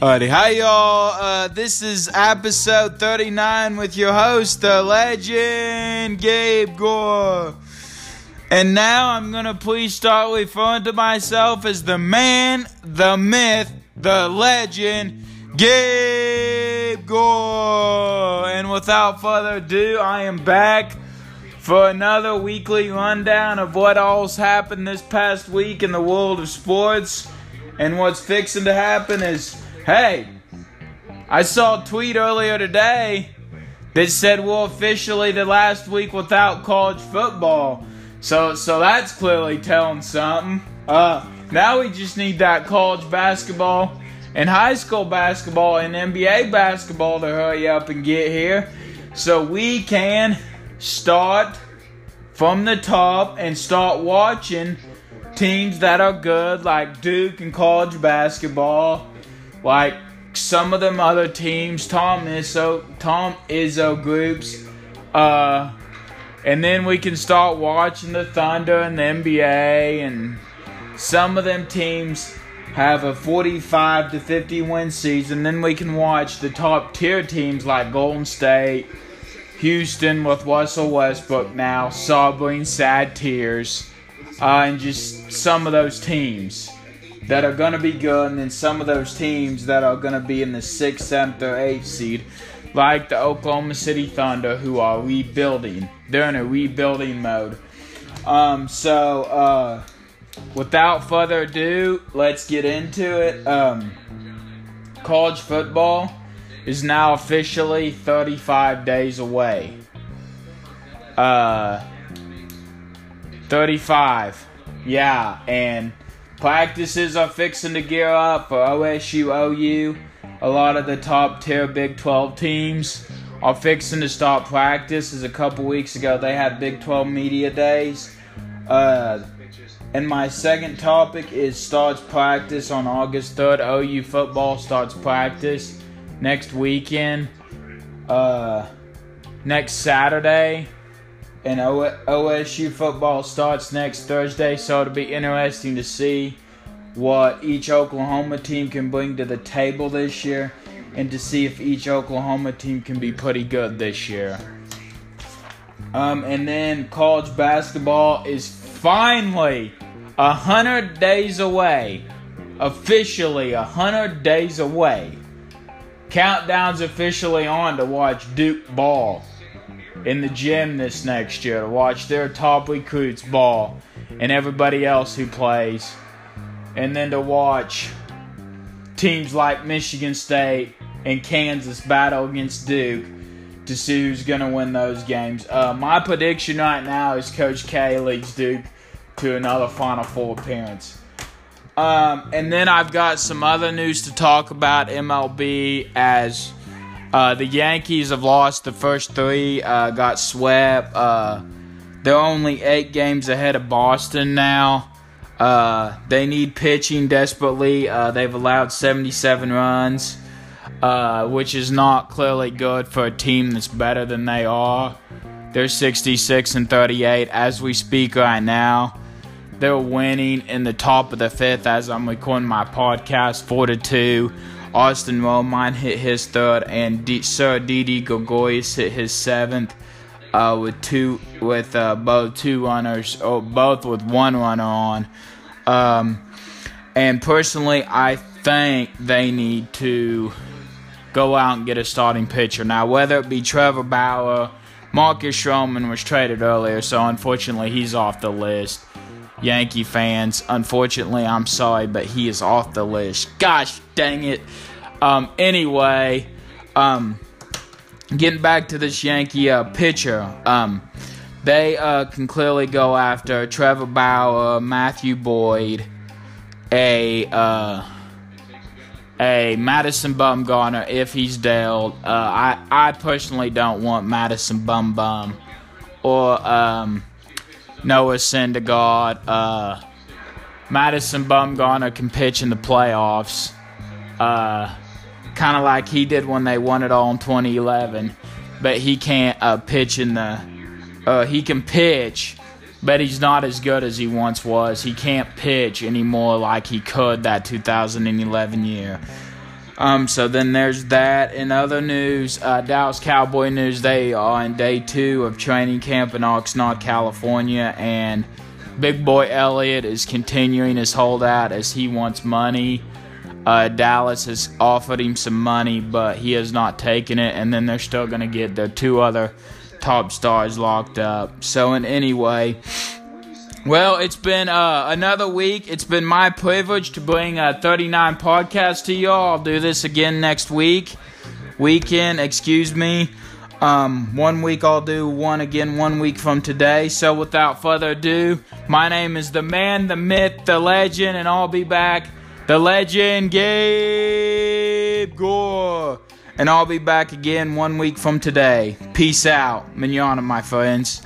Alrighty, hi y'all. Uh, this is episode 39 with your host, the legend, Gabe Gore. And now I'm gonna please start referring to myself as the man, the myth, the legend, Gabe Gore. And without further ado, I am back for another weekly rundown of what all's happened this past week in the world of sports. And what's fixing to happen is Hey, I saw a tweet earlier today that said we're officially the last week without college football. So so that's clearly telling something. Uh now we just need that college basketball and high school basketball and NBA basketball to hurry up and get here so we can start from the top and start watching teams that are good like Duke and college basketball like some of them other teams, Tom Izzo, Tom Izzo groups, uh, and then we can start watching the Thunder and the NBA, and some of them teams have a 45 to 50 win season. Then we can watch the top tier teams like Golden State, Houston with Russell Westbrook now, sobbing sad tears, uh, and just some of those teams that are going to be good, and then some of those teams that are going to be in the sixth, seventh, or eighth seed, like the Oklahoma City Thunder, who are rebuilding. They're in a rebuilding mode. Um, so, uh, without further ado, let's get into it. Um, college football is now officially 35 days away. Uh, 35. Yeah, and Practices are fixing to gear up for OSU OU. A lot of the top tier Big 12 teams are fixing to start practice. As a couple weeks ago, they had Big 12 media days. Uh, and my second topic is starts practice on August 3rd. OU football starts practice next weekend. Uh, next Saturday and OSU football starts next Thursday, so it'll be interesting to see what each Oklahoma team can bring to the table this year and to see if each Oklahoma team can be pretty good this year. Um, and then college basketball is finally a hundred days away. Officially a hundred days away. Countdown's officially on to watch Duke ball in the gym this next year to watch their top recruits ball and everybody else who plays. And then to watch teams like Michigan State and Kansas battle against Duke to see who's going to win those games. Uh, my prediction right now is Coach K leads Duke to another Final Four appearance. Um, and then I've got some other news to talk about MLB as uh, the Yankees have lost the first three, uh, got swept. Uh, they're only eight games ahead of Boston now. Uh, they need pitching desperately. Uh, they've allowed 77 runs, uh, which is not clearly good for a team that's better than they are. They're 66 and 38 as we speak right now. They're winning in the top of the fifth as I'm recording my podcast, 4 to 2. Austin Romine hit his third, and D- Sir Didi Gregorius hit his seventh. Uh, with two, with uh, both two runners, or both with one runner on. Um, and personally, I think they need to go out and get a starting pitcher. Now, whether it be Trevor Bauer, Marcus Stroman was traded earlier, so unfortunately he's off the list. Yankee fans. Unfortunately, I'm sorry, but he is off the list. Gosh dang it. Um, anyway, um, getting back to this Yankee uh, pitcher, um, they uh, can clearly go after Trevor Bauer, Matthew Boyd, a uh, a Madison Bumgarner if he's dealt. Uh, I I personally don't want Madison Bum Bum or um, Noah Syndergaard. Uh, Madison Bumgarner can pitch in the playoffs. Uh, kind of like he did when they won it all in 2011. But he can't uh, pitch in the. Uh, he can pitch but he's not as good as he once was. He can't pitch anymore like he could that 2011 year. Um, so then there's that. In other news, uh, Dallas Cowboy news, they are in day two of training camp in Oxnard, California, and Big Boy Elliott is continuing his holdout as he wants money. Uh, Dallas has offered him some money, but he has not taken it, and then they're still going to get their two other top stars locked up. So, in any way, well, it's been uh, another week. It's been my privilege to bring uh, 39 podcasts to y'all. I'll do this again next week. Weekend, excuse me. Um, one week I'll do one again one week from today. So without further ado, my name is the man, the myth, the legend, and I'll be back. The legend, Gabe Gore. And I'll be back again one week from today. Peace out. Manana, my friends.